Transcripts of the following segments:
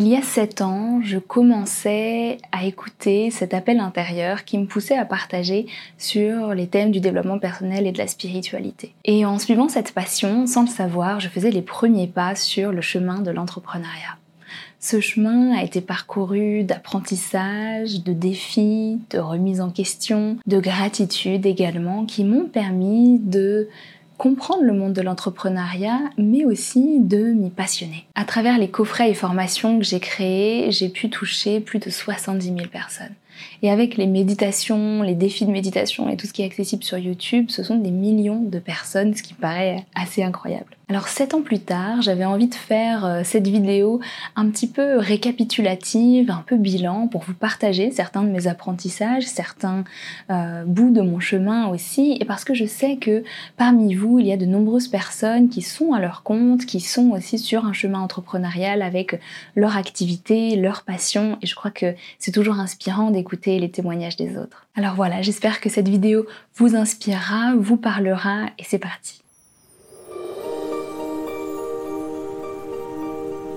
Il y a sept ans, je commençais à écouter cet appel intérieur qui me poussait à partager sur les thèmes du développement personnel et de la spiritualité. Et en suivant cette passion, sans le savoir, je faisais les premiers pas sur le chemin de l'entrepreneuriat. Ce chemin a été parcouru d'apprentissage, de défis, de remise en question, de gratitude également, qui m'ont permis de comprendre le monde de l'entrepreneuriat, mais aussi de m'y passionner. À travers les coffrets et formations que j'ai créés, j'ai pu toucher plus de 70 000 personnes. Et avec les méditations, les défis de méditation et tout ce qui est accessible sur YouTube, ce sont des millions de personnes, ce qui paraît assez incroyable. Alors sept ans plus tard, j'avais envie de faire euh, cette vidéo un petit peu récapitulative, un peu bilan pour vous partager certains de mes apprentissages, certains euh, bouts de mon chemin aussi, et parce que je sais que parmi vous, il y a de nombreuses personnes qui sont à leur compte, qui sont aussi sur un chemin entrepreneurial avec leur activité, leur passion, et je crois que c'est toujours inspirant d'écouter les témoignages des autres. Alors voilà, j'espère que cette vidéo vous inspirera, vous parlera, et c'est parti.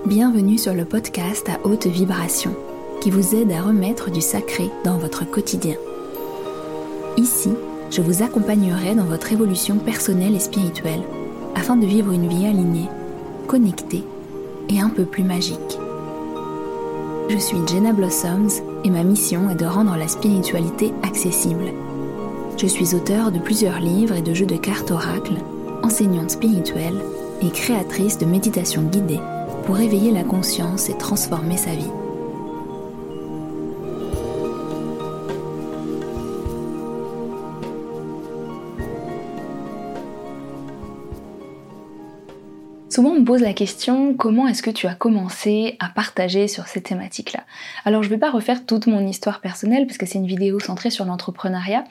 Bienvenue sur le podcast à haute vibration qui vous aide à remettre du sacré dans votre quotidien. Ici, je vous accompagnerai dans votre évolution personnelle et spirituelle afin de vivre une vie alignée, connectée et un peu plus magique. Je suis Jenna Blossoms et ma mission est de rendre la spiritualité accessible. Je suis auteur de plusieurs livres et de jeux de cartes oracles, enseignante spirituelle et créatrice de méditation guidée pour éveiller la conscience et transformer sa vie. Souvent on me pose la question comment est-ce que tu as commencé à partager sur ces thématiques-là? Alors je ne vais pas refaire toute mon histoire personnelle parce que c'est une vidéo centrée sur l'entrepreneuriat,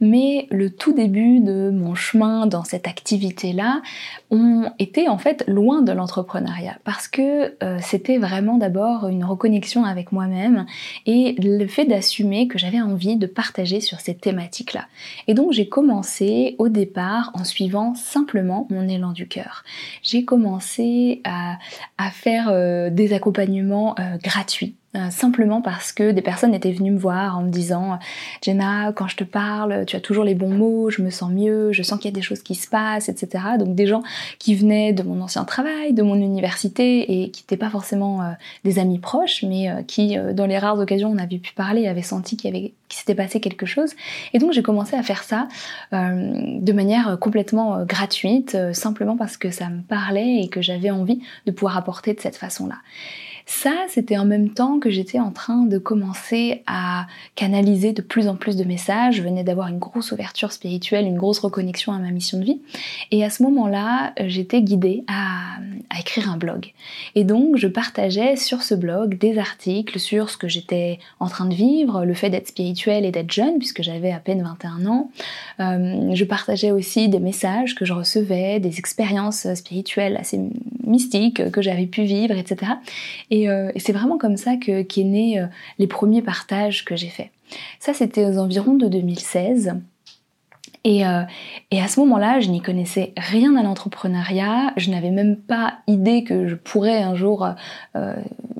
mais le tout début de mon chemin dans cette activité-là ont été en fait loin de l'entrepreneuriat parce que euh, c'était vraiment d'abord une reconnexion avec moi-même et le fait d'assumer que j'avais envie de partager sur ces thématiques-là. Et donc j'ai commencé au départ en suivant simplement mon élan du cœur. À, faire euh, des accompagnements euh, gratuits euh, simplement parce que des personnes étaient venues me voir en me disant Jenna, quand je te parle, tu as toujours les bons mots, je me sens mieux, je sens qu'il y a des choses qui se passent, etc. Donc des gens qui venaient de mon ancien travail, de mon université et qui n'étaient pas forcément euh, des amis proches, mais euh, qui, dans les rares occasions où on avait pu parler, avaient senti qu'il avait s'était passé quelque chose. Et donc j'ai commencé à faire ça de manière complètement gratuite, simplement parce que ça me parlait et que j'avais envie de pouvoir apporter de cette façon-là. Ça, c'était en même temps que j'étais en train de commencer à canaliser de plus en plus de messages. Je venais d'avoir une grosse ouverture spirituelle, une grosse reconnexion à ma mission de vie. Et à ce moment-là, j'étais guidée à, écrire un blog. Et donc, je partageais sur ce blog des articles sur ce que j'étais en train de vivre, le fait d'être spirituelle et d'être jeune, puisque j'avais à peine 21 ans. Euh, je partageais aussi des messages que je recevais, des expériences spirituelles assez mystiques que j'avais pu vivre, etc. Euh, et, c'est vraiment comme ça que qu'est né euh, les premiers partages que j'ai faits. Ça, c'était aux environs de 2016. Et, euh, et, à ce moment-là, je n'y connaissais rien à l'entrepreneuriat, je n'avais même pas idée que je pourrais un jour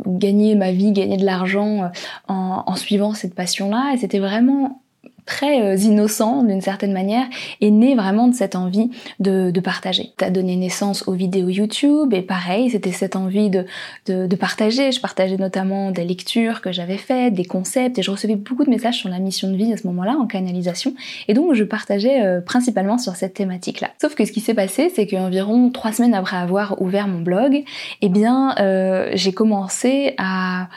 gagner ma vie, gagner de l'argent en, en, suivant cette passion-là. Et c'était vraiment très euh, innocent d'une certaine manière est né vraiment de cette envie de, de partager. A donné naissance aux vidéos YouTube et pareil, c'était cette envie de, partager. Je partageais notamment des lectures que j'avais faites, des concepts et je recevais beaucoup de messages sur la mission de vie à ce moment-là en canalisation et donc je partageais euh, principalement sur cette thématique-là. Sauf que ce qui s'est passé, c'est qu'environ trois semaines après avoir ouvert mon blog, eh bien euh, j'ai commencé à,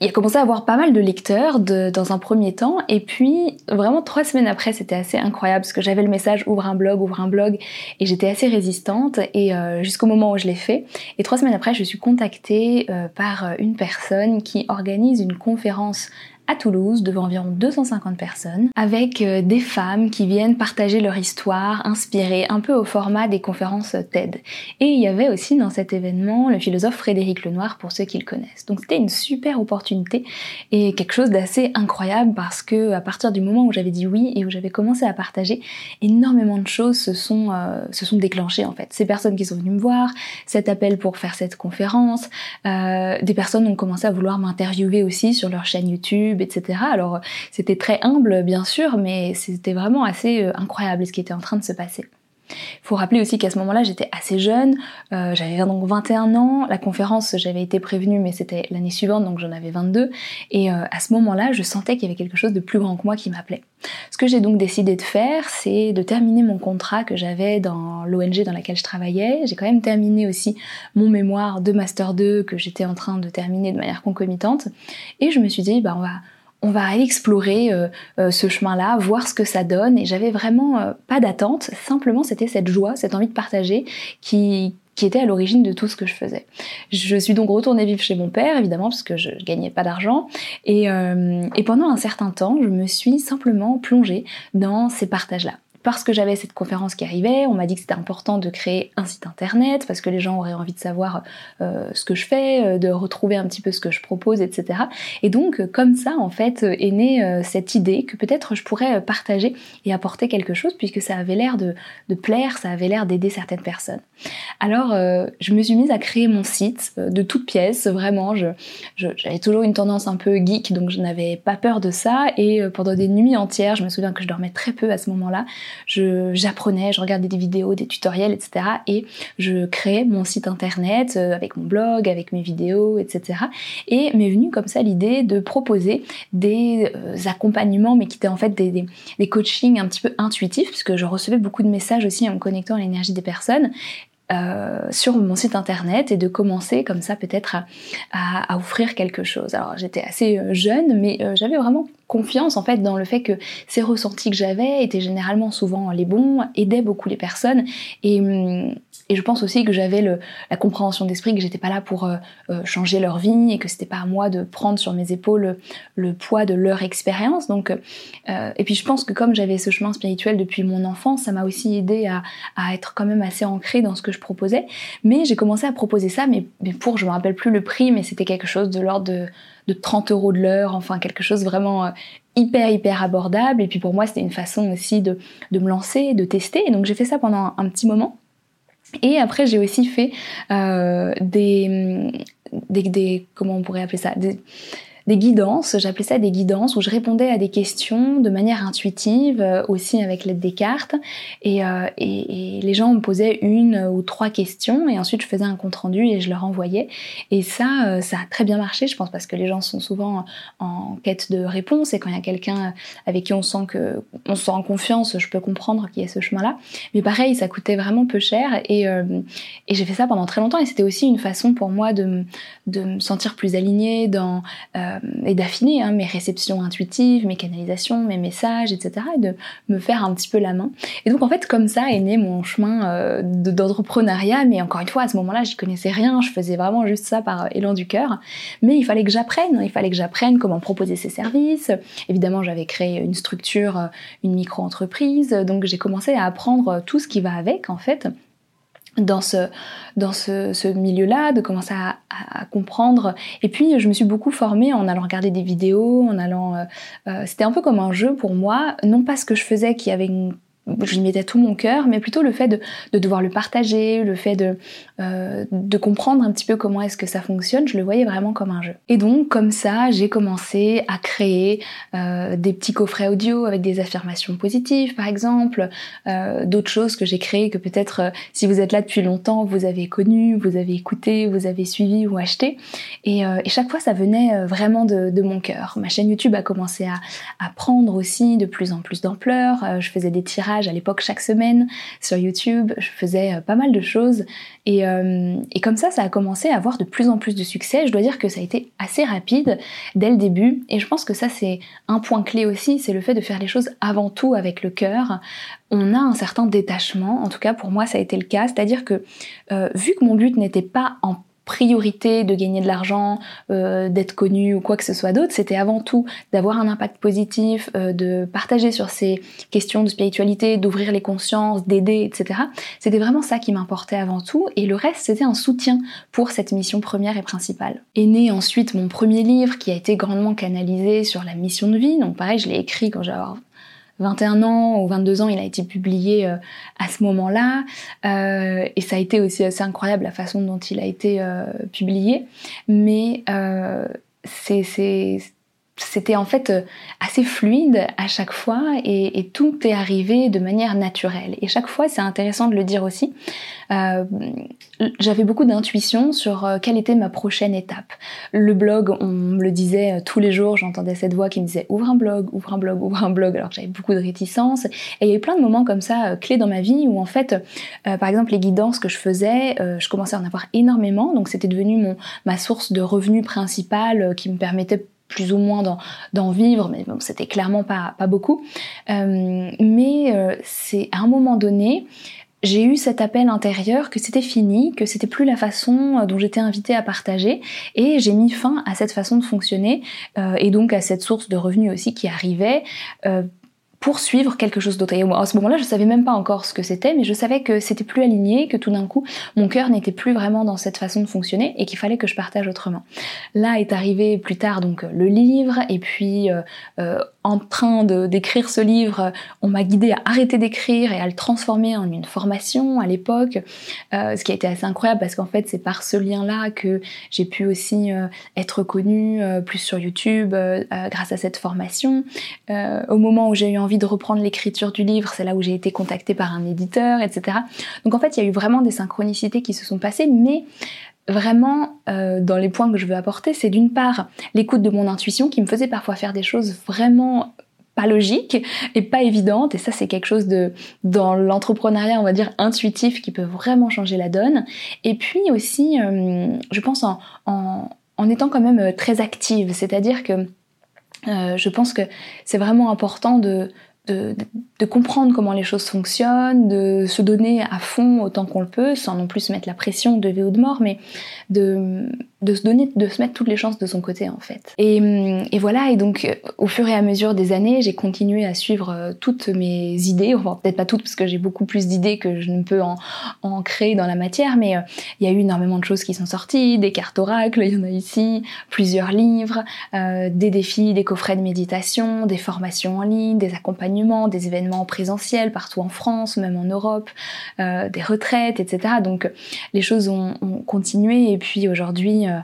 il a commencé à avoir pas mal de lecteurs dans un premier temps. Et puis vraiment trois semaines après c'était assez incroyable parce que j'avais le message ouvre un blog ouvre un blog. Et j'étais assez résistante. Et euh, jusqu'au moment où je l'ai fait. Et trois semaines après je suis contactée euh, par une personne qui organise une conférence à Toulouse devant environ 250 personnes avec euh, des femmes qui viennent partager leur histoire, inspirées un peu au format des conférences TED. Et il y avait aussi dans cet événement le philosophe Frédéric Lenoir pour ceux qui le connaissent. Donc c'était une super opportunité et quelque chose d'assez incroyable parce que à partir du moment où j'avais dit oui et où j'avais commencé à partager, énormément de choses se sont, euh, se sont déclenchées en fait. Ces personnes qui sont venues me voir, cet appel pour faire cette conférence, euh, des personnes ont commencé à vouloir m'interviewer aussi sur leur chaîne YouTube, etc. Alors c'était très humble bien sûr, mais c'était vraiment assez euh, incroyable ce qui était en train de se passer. Il faut rappeler aussi qu'à ce moment-là, j'étais assez jeune, euh, j'avais donc 21 ans, la conférence, j'avais été prévenue, mais c'était l'année suivante, donc j'en avais 22, et euh, à ce moment-là, je sentais qu'il y avait quelque chose de plus grand que moi qui m'appelait. Ce que j'ai donc décidé de faire, c'est de terminer mon contrat que j'avais dans l'ONG dans laquelle je travaillais. J'ai quand même terminé aussi mon mémoire de Master 2 que j'étais en train de terminer de manière concomitante, et je me suis dit, bah on va on va aller explorer euh, euh, ce chemin-là, voir ce que ça donne. Et j'avais vraiment euh, pas d'attente, simplement c'était cette joie, cette envie de partager qui, était à l'origine de tout ce que je faisais. Je suis donc retournée vivre chez mon père, évidemment, parce que je, gagnais pas d'argent. Et pendant un certain temps, je me suis simplement plongée dans ces partages-là parce que j'avais cette conférence qui arrivait, on m'a dit que c'était important de créer un site internet parce que les gens auraient envie de savoir euh, ce que je fais, euh, de retrouver un petit peu ce que je propose, etc. Et donc comme ça en fait est née euh, cette idée que peut-être je pourrais partager et apporter quelque chose puisque ça avait l'air de, plaire, ça avait l'air d'aider certaines personnes. Alors je me suis mise à créer mon site de toutes pièces, vraiment. j'avais toujours une tendance un peu geek donc je n'avais pas peur de ça et pendant des nuits entières, je me souviens que je dormais très peu à ce moment-là j'apprenais, je, regardais des vidéos, des tutoriels, etc. Et je créais mon site internet euh, avec mon blog, avec mes vidéos, etc. Et m'est venue comme ça l'idée de proposer des euh, accompagnements, mais qui étaient en fait des, des, coachings un petit peu intuitifs, puisque je recevais beaucoup de messages aussi en me connectant à l'énergie des personnes. Euh, sur mon site internet et de commencer comme ça peut-être à, offrir quelque chose. Alors j'étais assez jeune mais j'avais vraiment confiance en fait dans le fait que ces ressentis que j'avais étaient généralement souvent les bons, aidaient beaucoup les personnes et, hum, et je pense aussi que j'avais la compréhension d'esprit que j'étais pas là pour euh, euh, changer leur vie et que c'était pas à moi de prendre sur mes épaules le, poids de leur expérience. Donc euh, et puis je pense que comme j'avais ce chemin spirituel depuis mon enfance, ça m'a aussi aidé à, à, être quand même assez ancrée dans ce que je proposais. Mais j'ai commencé à proposer ça, mais, pour je me rappelle plus le prix, mais c'était quelque chose de l'ordre de de 30 euros de l'heure, enfin quelque chose vraiment euh, hyper hyper abordable. Et puis pour moi c'était une façon aussi de, me lancer, de tester. Et donc j'ai fait ça pendant un, petit moment. Et après j'ai aussi fait euh, des, des, des, comment on pourrait appeler ça? Des, des guidances, j'appelais ça des guidances où je répondais à des questions de manière intuitive, euh, aussi avec l'aide des cartes. Euh, et, et, les gens me posaient une ou trois questions et ensuite je faisais un compte rendu et je leur envoyais. Et ça, euh, ça a très bien marché, je pense, parce que les gens sont souvent en quête de réponse et quand il y a quelqu'un avec qui on sent que on se sent en confiance, je peux comprendre qu'il y a ce chemin-là. Mais pareil, ça coûtait vraiment peu cher et, et j'ai fait ça pendant très longtemps et c'était aussi une façon pour moi de, de me sentir plus alignée dans et d'affiner hein, mes réceptions intuitives, mes canalisations, mes messages, etc. et de me faire un petit peu la main. Et donc en fait comme ça est né mon chemin euh, d'entrepreneuriat, mais encore une fois à ce moment-là j'y connaissais rien, je faisais vraiment juste ça par euh, élan du cœur, mais il fallait que j'apprenne, il fallait que j'apprenne comment proposer ces services. Évidemment j'avais créé une structure, euh, une micro-entreprise, donc j'ai commencé à apprendre tout ce qui va avec en fait dans ce, dans ce, milieu-là, de commencer à, à, comprendre. Et puis, je me suis beaucoup formée en allant regarder des vidéos, en allant... Euh, euh, C'était un peu comme un jeu pour moi, non pas ce que je faisais qui avait une je mettais tout mon cœur, mais plutôt le fait de, de devoir le partager, le fait de, euh, de comprendre un petit peu comment est-ce que ça fonctionne, je le voyais vraiment comme un jeu. Et donc comme ça, j'ai commencé à créer euh, des petits coffrets audio avec des affirmations positives par exemple, euh, d'autres choses que j'ai créées que peut-être si vous êtes là depuis longtemps, vous avez connu, vous avez écouté, vous avez suivi ou acheté. Et, et chaque fois, ça venait vraiment de, de, mon cœur. Ma chaîne YouTube a commencé à, à prendre aussi de plus en plus d'ampleur. je faisais des tirages à l'époque chaque semaine sur YouTube. Je faisais euh, pas mal de choses et, euh, et, comme ça, ça a commencé à avoir de plus en plus de succès. Je dois dire que ça a été assez rapide dès le début et je pense que ça c'est un point clé aussi, c'est le fait de faire les choses avant tout avec le cœur. On a un certain détachement, en tout cas pour moi ça a été le cas, c'est-à-dire que euh, vu que mon but n'était pas en priorité de gagner de l'argent, euh, d'être connu ou quoi que ce soit d'autre. C'était avant tout d'avoir un impact positif, euh, de partager sur ces questions de spiritualité, d'ouvrir les consciences, d'aider, etc. C'était vraiment ça qui m'importait avant tout. Et le reste, c'était un soutien pour cette mission première et principale. Et né ensuite mon premier livre qui a été grandement canalisé sur la mission de vie. Donc pareil, je l'ai écrit quand j'avais 21 ans ou 22 ans, il a été publié euh, à ce moment-là. Euh, et ça a été aussi assez incroyable la façon dont il a été euh, publié. Mais c'est c'était en fait euh, assez fluide à chaque fois et, tout est arrivé de manière naturelle. Et chaque fois, c'est intéressant de le dire aussi, euh, j'avais beaucoup d'intuition sur euh, quelle était ma prochaine étape. Le blog, on me le disait tous les jours, j'entendais cette voix qui me disait ouvre un blog, ouvre un blog, ouvre un blog, alors j'avais beaucoup de réticence. Et il y a eu plein de moments comme ça, clés dans ma vie, où en fait, par exemple, les guidances que je faisais, je commençais à en avoir énormément, donc c'était devenu mon, ma source de revenus principale qui me permettait plus ou moins d'en vivre, mais bon, c'était clairement pas, pas beaucoup. Euh, mais euh, c'est à un moment donné, j'ai eu cet appel intérieur que c'était fini, que c'était plus la façon euh, dont j'étais invitée à partager, et j'ai mis fin à cette façon de fonctionner et donc à cette source de revenus aussi qui arrivait poursuivre quelque chose d'autre. Et à ce moment-là, je savais même pas encore ce que c'était, mais je savais que c'était plus aligné, que tout d'un coup, mon cœur n'était plus vraiment dans cette façon de fonctionner et qu'il fallait que je partage autrement. Là est arrivé plus tard donc le livre, et puis euh, euh, en train d'écrire ce livre, on m'a guidé à arrêter d'écrire et à le transformer en une formation à l'époque, euh, ce qui a été assez incroyable parce qu'en fait c'est par ce lien-là que j'ai pu aussi être connue plus sur YouTube grâce à cette formation. au moment où j'ai eu envie de reprendre l'écriture du livre, c'est là où j'ai été contactée par un éditeur, etc. Donc en fait, il y a eu vraiment des synchronicités qui se sont passées, mais vraiment, euh, dans les points que je veux apporter, c'est d'une part l'écoute de mon intuition qui me faisait parfois faire des choses vraiment pas logiques et pas évidentes. Et ça c'est quelque chose de dans l'entrepreneuriat on va dire intuitif qui peut vraiment changer la donne. Et puis aussi euh, je pense en, en, étant quand même très active. C'est-à-dire que euh, je pense que c'est vraiment important de, de, comprendre comment les choses fonctionnent, de se donner à fond autant qu'on le peut, sans non plus se mettre la pression de vie ou de mort, mais de, de se donner, de se mettre toutes les chances de son côté en fait. Et, voilà, et donc euh, au fur et à mesure des années, j'ai continué à suivre euh, toutes mes idées, enfin peut-être pas toutes parce que j'ai beaucoup plus d'idées que je ne peux en, en créer dans la matière, mais euh, il y a eu énormément de choses qui sont sorties, des cartes oracles, il y en a ici, plusieurs livres, des défis, des coffrets de méditation, des formations en ligne, des accompagnements, des événements présentiels partout en France, même en Europe, des retraites, etc. Donc les choses ont, ont continué et puis aujourd'hui euh,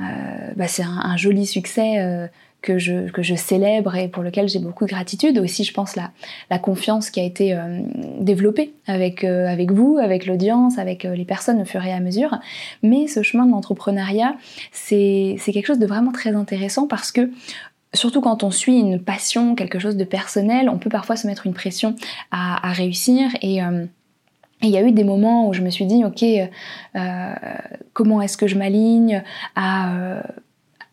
euh, bah, c'est un, joli succès euh, que je, que je célèbre et pour lequel j'ai beaucoup de gratitude. Aussi, je pense, la, la confiance qui a été développée avec, avec vous, avec l'audience, avec les personnes au fur et à mesure. Mais ce chemin de l'entrepreneuriat, c'est quelque chose de vraiment très intéressant parce que surtout quand on suit une passion, quelque chose de personnel, on peut parfois se mettre une pression à, réussir et il y a eu des moments où je me suis dit, ok, euh, comment est-ce que je m'aligne à, euh,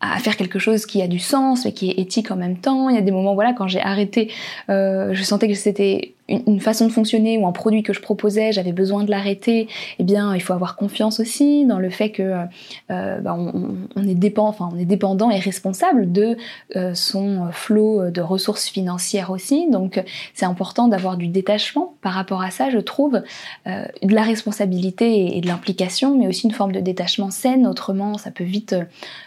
à faire quelque chose qui a du sens mais qui est éthique en même temps? Il y a des moments, voilà, quand j'ai arrêté, euh, je sentais que c'était une, façon de fonctionner ou un produit que je proposais, j'avais besoin de l'arrêter, eh bien, il faut avoir confiance aussi dans le fait que euh, bah, on, est dépend, enfin, on est dépendant et responsable de euh, son flot de ressources financières aussi. Donc, c'est important d'avoir du détachement par rapport à ça, je trouve, euh, de la responsabilité et, de l'implication, mais aussi une forme de détachement saine. Autrement, ça peut vite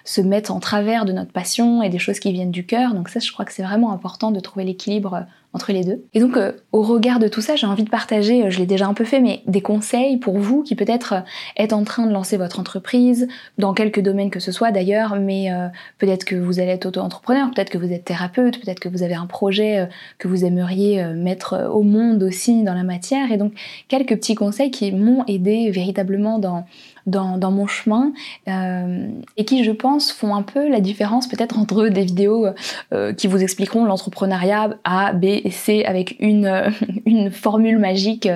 se mettre en travers de notre passion et des choses qui viennent du cœur. Donc ça, je crois que c'est vraiment important de trouver l'équilibre les deux. Et donc, euh, au regard de tout ça, j'ai envie de partager, euh, je l'ai déjà un peu fait, mais des conseils pour vous qui peut-être euh, êtes en train de lancer votre entreprise, dans quelques domaines que ce soit d'ailleurs, mais peut-être que vous allez être auto-entrepreneur, peut-être que vous êtes thérapeute, peut-être que vous avez un projet que vous aimeriez mettre au monde aussi dans la matière. Et donc, quelques petits conseils qui m'ont aidé véritablement dans dans, mon chemin euh, et qui, je pense, font un peu la différence peut-être entre des vidéos euh, qui vous expliqueront l'entrepreneuriat A, B et C avec une, euh, une formule magique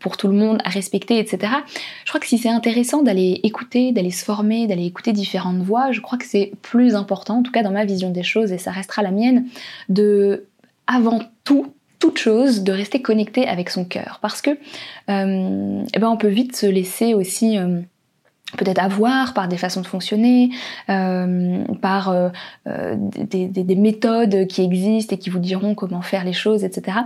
pour tout le monde à respecter, etc. Je crois que si c'est intéressant d'aller écouter, d'aller se former, d'aller écouter différentes voix, je crois que c'est plus important, en tout cas dans ma vision des choses, et ça restera la mienne, de avant tout toute chose de rester connecté avec son cœur parce que euh, eh ben on peut vite se laisser aussi euh, peut-être avoir par des façons de fonctionner, euh, par des, méthodes qui existent et qui vous diront comment faire les choses, etc.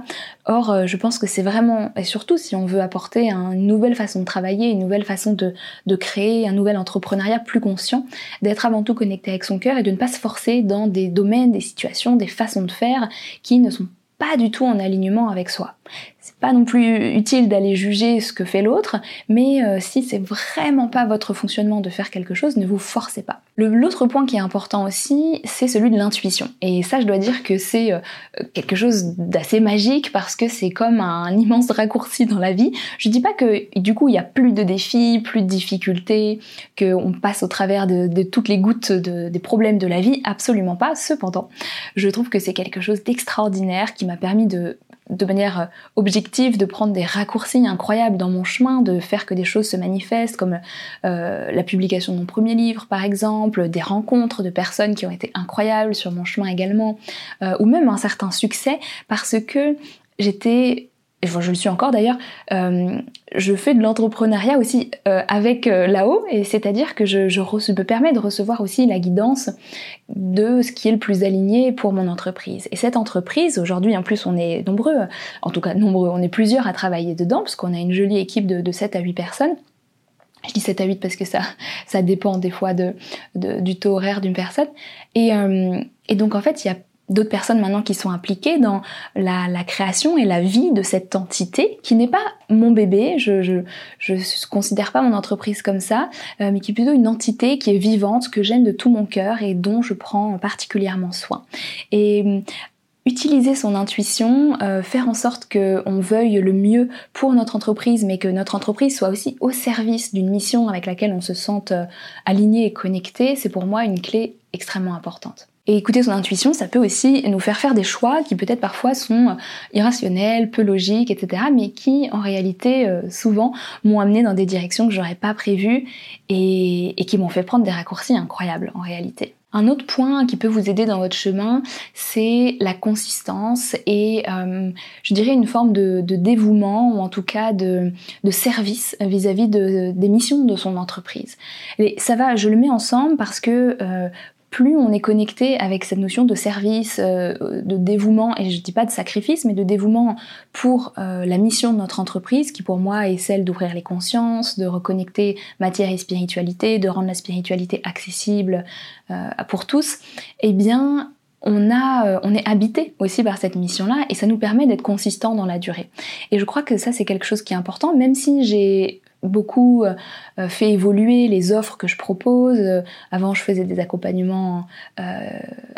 Or, je pense que c'est vraiment, et surtout si on veut apporter une nouvelle façon de travailler, une nouvelle façon de, de créer un nouvel entrepreneuriat plus conscient, d'être avant tout connecté avec son cœur et de ne pas se forcer dans des domaines, des situations, des façons de faire qui ne sont pas du tout en alignement avec soi. C'est pas non plus utile d'aller juger ce que fait l'autre, mais euh, si c'est vraiment pas votre fonctionnement de faire quelque chose, ne vous forcez pas. L'autre point qui est important aussi, c'est celui de l'intuition. Et ça, je dois dire que c'est euh, quelque chose d'assez magique parce que c'est comme un immense raccourci dans la vie. Je dis pas que du coup il y a plus de défis, plus de difficultés, qu'on passe au travers de, toutes les gouttes des problèmes de la vie, absolument pas. Cependant, je trouve que c'est quelque chose d'extraordinaire qui m'a permis de de manière euh, objective de prendre des raccourcis incroyables dans mon chemin, de faire que des choses se manifestent, comme euh, la publication de mon premier livre par exemple, des rencontres de personnes qui ont été incroyables sur mon chemin également, euh, ou même un certain succès parce que j'étais je le suis encore d'ailleurs, euh, je fais de l'entrepreneuriat aussi euh, avec euh, là-haut, et c'est-à-dire que je, je me permets de recevoir aussi la guidance de ce qui est le plus aligné pour mon entreprise. Et cette entreprise, aujourd'hui en plus on est nombreux, en tout cas nombreux, on est plusieurs à travailler dedans, parce qu'on a une jolie équipe de, de 7 à 8 personnes. Je dis 7 à 8 parce que ça, ça dépend des fois de, du taux horaire d'une personne. Et, et donc en fait, il y a d'autres personnes maintenant qui sont impliquées dans la, création et la vie de cette entité qui n'est pas mon bébé, je, je, je considère pas mon entreprise comme ça, euh, mais qui est plutôt une entité qui est vivante, que j'aime de tout mon cœur et dont je prends particulièrement soin. Et euh, utiliser son intuition, euh, faire en sorte qu'on veuille le mieux pour notre entreprise, mais que notre entreprise soit aussi au service d'une mission avec laquelle on se sente aligné et connecté, c'est pour moi une clé extrêmement importante. Et écouter son intuition, ça peut aussi nous faire faire des choix qui peut-être parfois sont euh, irrationnels, peu logiques, etc. Mais qui en réalité euh, souvent m'ont amené dans des directions que j'aurais pas prévues et, qui m'ont fait prendre des raccourcis incroyables en réalité. Un autre point qui peut vous aider dans votre chemin, c'est la consistance et euh, je dirais une forme de, dévouement ou en tout cas de, service vis-à-vis des missions de son entreprise. Et ça va, je le mets ensemble parce que plus on est connecté avec cette notion de service, euh, de dévouement, et je dis pas de sacrifice, mais de dévouement pour euh, la mission de notre entreprise, qui pour moi est celle d'ouvrir les consciences, de reconnecter matière et spiritualité, de rendre la spiritualité accessible euh, pour tous, eh bien on, a, on est habité aussi par cette mission-là et ça nous permet d'être consistant dans la durée. Et je crois que ça c'est quelque chose qui est important, même si j'ai beaucoup euh, fait évoluer les offres que je propose. Euh, avant, je faisais des accompagnements euh,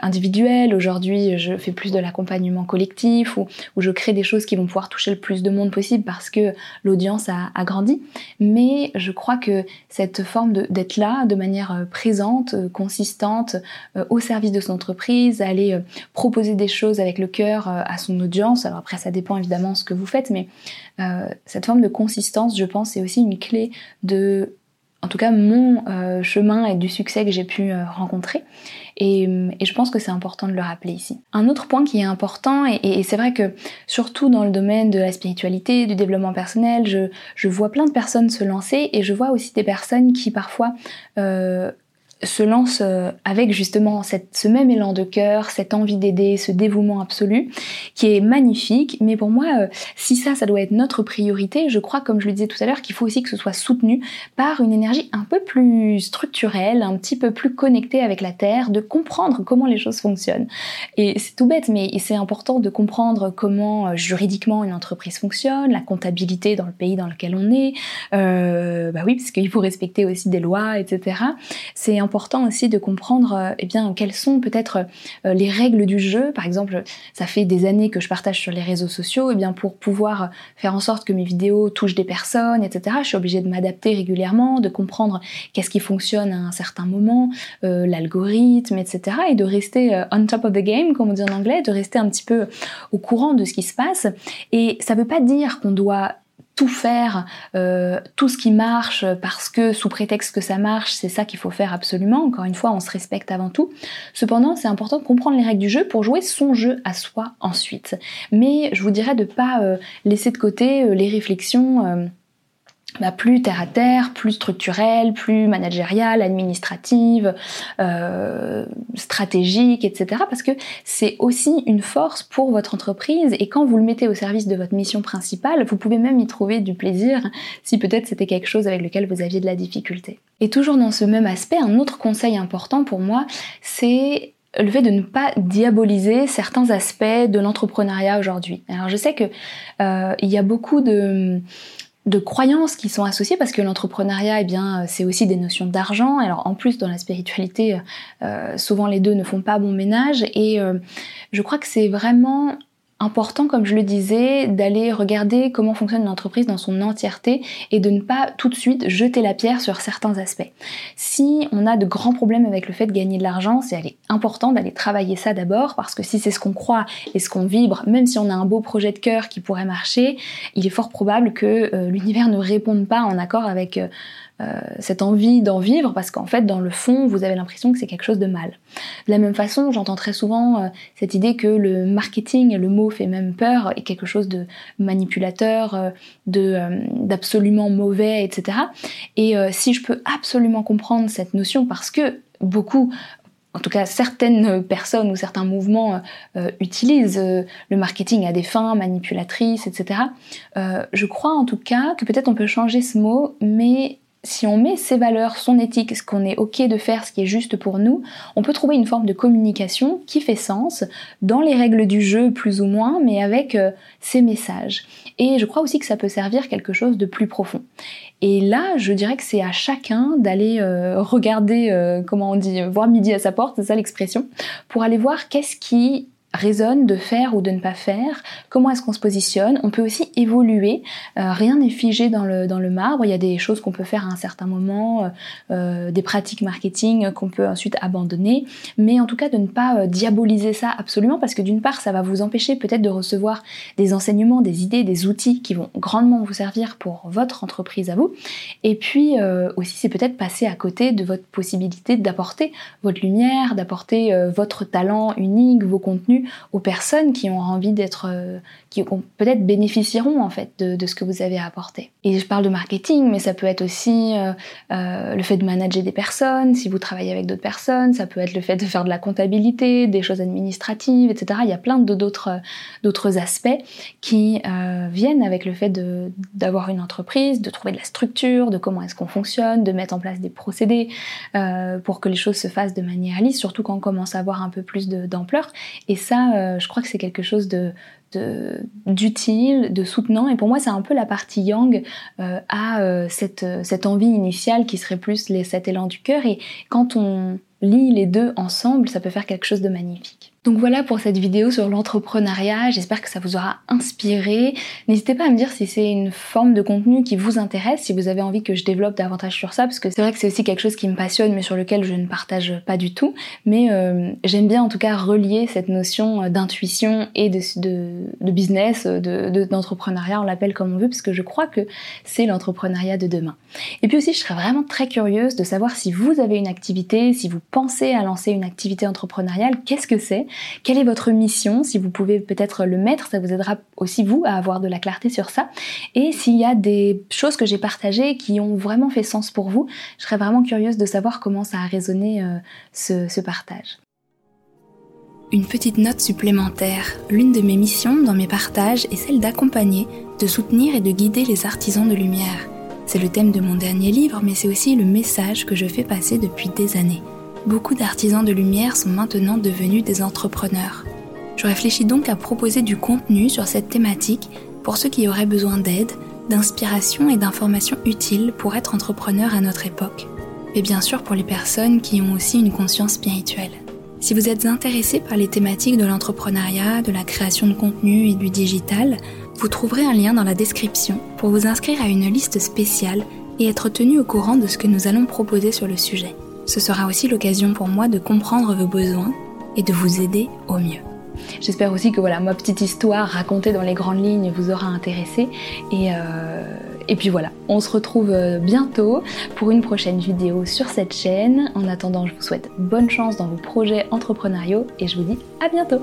individuels. Aujourd'hui, je fais plus de l'accompagnement collectif où, où, je crée des choses qui vont pouvoir toucher le plus de monde possible parce que l'audience a, a, grandi. Mais je crois que cette forme d'être là de manière présente, consistante, au service de son entreprise, aller proposer des choses avec le cœur à son audience. Alors après, ça dépend évidemment ce que vous faites, mais cette forme de consistance, je pense, c'est aussi une clé de en tout cas mon euh, chemin et du succès que j'ai pu euh, rencontrer. Et, je pense que c'est important de le rappeler ici. Un autre point qui est important, et, c'est vrai que surtout dans le domaine de la spiritualité, du développement personnel, je, vois plein de personnes se lancer et je vois aussi des personnes qui parfois euh, se lance euh, avec justement cette, ce même élan de cœur, cette envie d'aider, ce dévouement absolu, qui est magnifique. Mais pour moi, euh, si ça, ça doit être notre priorité, je crois, comme je le disais tout à l'heure, qu'il faut aussi que ce soit soutenu par une énergie un peu plus structurelle, un petit peu plus connectée avec la Terre, de comprendre comment les choses fonctionnent. Et c'est tout bête, mais c'est important de comprendre comment euh, juridiquement une entreprise fonctionne, la comptabilité dans le pays dans lequel on est. Euh, bah oui, parce qu'il faut respecter aussi des lois, etc. C'est aussi de comprendre euh, eh bien, quelles sont peut-être euh, les règles du jeu. Par exemple, ça fait des années que je partage sur les réseaux sociaux, et eh bien pour pouvoir faire en sorte que mes vidéos touchent des personnes, etc. Je suis obligée de m'adapter régulièrement, de comprendre qu'est-ce qui fonctionne à un certain moment, euh, l'algorithme, etc. Et de rester on top of the game, comme on dit en anglais, de rester un petit peu au courant de ce qui se passe. Et ça ne veut pas dire qu'on doit tout faire, euh, tout ce qui marche, parce que sous prétexte que ça marche, c'est ça qu'il faut faire absolument. Encore une fois, on se respecte avant tout. Cependant, c'est important de comprendre les règles du jeu pour jouer son jeu à soi ensuite. Mais je vous dirais de pas euh, laisser de côté euh, les réflexions bah, plus terre à terre, plus structurelle, plus managériale, administrative, euh, stratégique, etc. Parce que c'est aussi une force pour votre entreprise et quand vous le mettez au service de votre mission principale, vous pouvez même y trouver du plaisir si peut-être c'était quelque chose avec lequel vous aviez de la difficulté. Et toujours dans ce même aspect, un autre conseil important pour moi, c'est le fait de ne pas diaboliser certains aspects de l'entrepreneuriat aujourd'hui. Alors je sais que euh, il y a beaucoup de de croyances qui sont associées parce que l'entrepreneuriat, eh bien, c'est aussi des notions d'argent. Alors en plus, dans la spiritualité, euh, souvent les deux ne font pas bon ménage. Et euh, je crois que c'est vraiment important, comme je le disais, d'aller regarder comment fonctionne l'entreprise dans son entièreté et de ne pas tout de suite jeter la pierre sur certains aspects. Si on a de grands problèmes avec le fait de gagner de l'argent, c'est important d'aller travailler ça d'abord parce que si c'est ce qu'on croit et ce qu'on vibre, même si on a un beau projet de cœur qui pourrait marcher, il est fort probable que euh, l'univers ne réponde pas en accord avec euh, cette envie d'en vivre parce qu'en fait dans le fond vous avez l'impression que c'est quelque chose de mal. De la même façon j'entends très souvent euh, cette idée que le marketing, le mot fait même peur, est quelque chose de manipulateur, euh, de d'absolument mauvais, etc. Et si je peux absolument comprendre cette notion parce que beaucoup en tout cas certaines personnes ou certains mouvements utilisent le marketing à des fins manipulatrices, etc. je crois en tout cas que peut-être on peut changer ce mot, mais si on met ses valeurs, son éthique, ce qu'on est ok de faire, ce qui est juste pour nous, on peut trouver une forme de communication qui fait sens dans les règles du jeu plus ou moins, mais avec euh, ses messages. Et je crois aussi que ça peut servir quelque chose de plus profond. Et là, je dirais que c'est à chacun d'aller euh, regarder, euh, comment on dit, voir midi à sa porte, c'est ça l'expression, pour aller voir qu'est-ce qui résonne de faire ou de ne pas faire, comment est-ce qu'on se positionne. On peut aussi évoluer, euh, rien n'est figé dans le, dans le marbre, il y a des choses qu'on peut faire à un certain moment, euh, euh, des pratiques marketing qu'on peut ensuite abandonner, mais en tout cas de ne pas diaboliser ça absolument parce que d'une part ça va vous empêcher peut-être de recevoir des enseignements, des idées, des outils qui vont grandement vous servir pour votre entreprise à vous, et puis aussi c'est peut-être passer à côté de votre possibilité d'apporter votre lumière, d'apporter votre talent unique, vos contenus, aux personnes qui ont envie d'être, euh, qui peut-être bénéficieront en fait de, ce que vous avez apporté. Et je parle de marketing, mais ça peut être aussi euh, euh, le fait de manager des personnes, si vous travaillez avec d'autres personnes, ça peut être le fait de faire de la comptabilité, des choses administratives, etc. Il y a plein d'autres aspects qui viennent avec le fait d'avoir une entreprise, de trouver de la structure, de comment est-ce qu'on fonctionne, de mettre en place des procédés pour que les choses se fassent de manière lisse, surtout quand on commence à avoir un peu plus d'ampleur. Et ça, euh, je crois que c'est quelque chose de d'utile, de, soutenant. Et pour moi, c'est un peu la partie yang euh, à euh, cette, envie initiale qui serait plus les, cet élan du cœur. Et quand on lit les deux ensemble, ça peut faire quelque chose de magnifique. Donc voilà pour cette vidéo sur l'entrepreneuriat, j'espère que ça vous aura inspiré. N'hésitez pas à me dire si c'est une forme de contenu qui vous intéresse, si vous avez envie que je développe davantage sur ça, parce que c'est vrai que c'est aussi quelque chose qui me passionne mais sur lequel je ne partage pas du tout. Mais euh, j'aime bien en tout cas relier cette notion euh, d'intuition et de, business, d'entrepreneuriat, de, on l'appelle comme on veut, parce que je crois que c'est l'entrepreneuriat de demain. Et puis aussi je serais vraiment très curieuse de savoir si vous avez une activité, si vous pensez à lancer une activité entrepreneuriale, qu'est-ce que c'est? Quelle est votre mission? Si vous pouvez peut-être le mettre, ça vous aidera aussi vous à avoir de la clarté sur ça. Et s'il y a des choses que j'ai partagées qui ont vraiment fait sens pour vous, je serais vraiment curieuse de savoir comment ça a résonné euh, ce, ce partage. Une petite note supplémentaire. L'une de mes missions dans mes partages est celle d'accompagner, de soutenir et de guider les artisans de lumière. C'est le thème de mon dernier livre, mais c'est aussi le message que je fais passer depuis des années beaucoup d'artisans de lumière sont maintenant devenus des entrepreneurs. Je réfléchis donc à proposer du contenu sur cette thématique pour ceux qui auraient besoin d'aide, d'inspiration et d'informations utiles pour être entrepreneurs à notre époque. Et bien sûr pour les personnes qui ont aussi une conscience spirituelle. Si vous êtes intéressé par les thématiques de l'entrepreneuriat, de la création de contenu et du digital, vous trouverez un lien dans la description pour vous inscrire à une liste spéciale et être tenu au courant de ce que nous allons proposer sur le sujet. Ce sera aussi l'occasion pour moi de comprendre vos besoins et de vous aider au mieux. J'espère aussi que voilà, ma petite histoire racontée dans les grandes lignes vous aura intéressé. Et, euh, et puis voilà, on se retrouve euh, bientôt pour une prochaine vidéo sur cette chaîne. En attendant, je vous souhaite bonne chance dans vos projets entrepreneuriaux et je vous dis à bientôt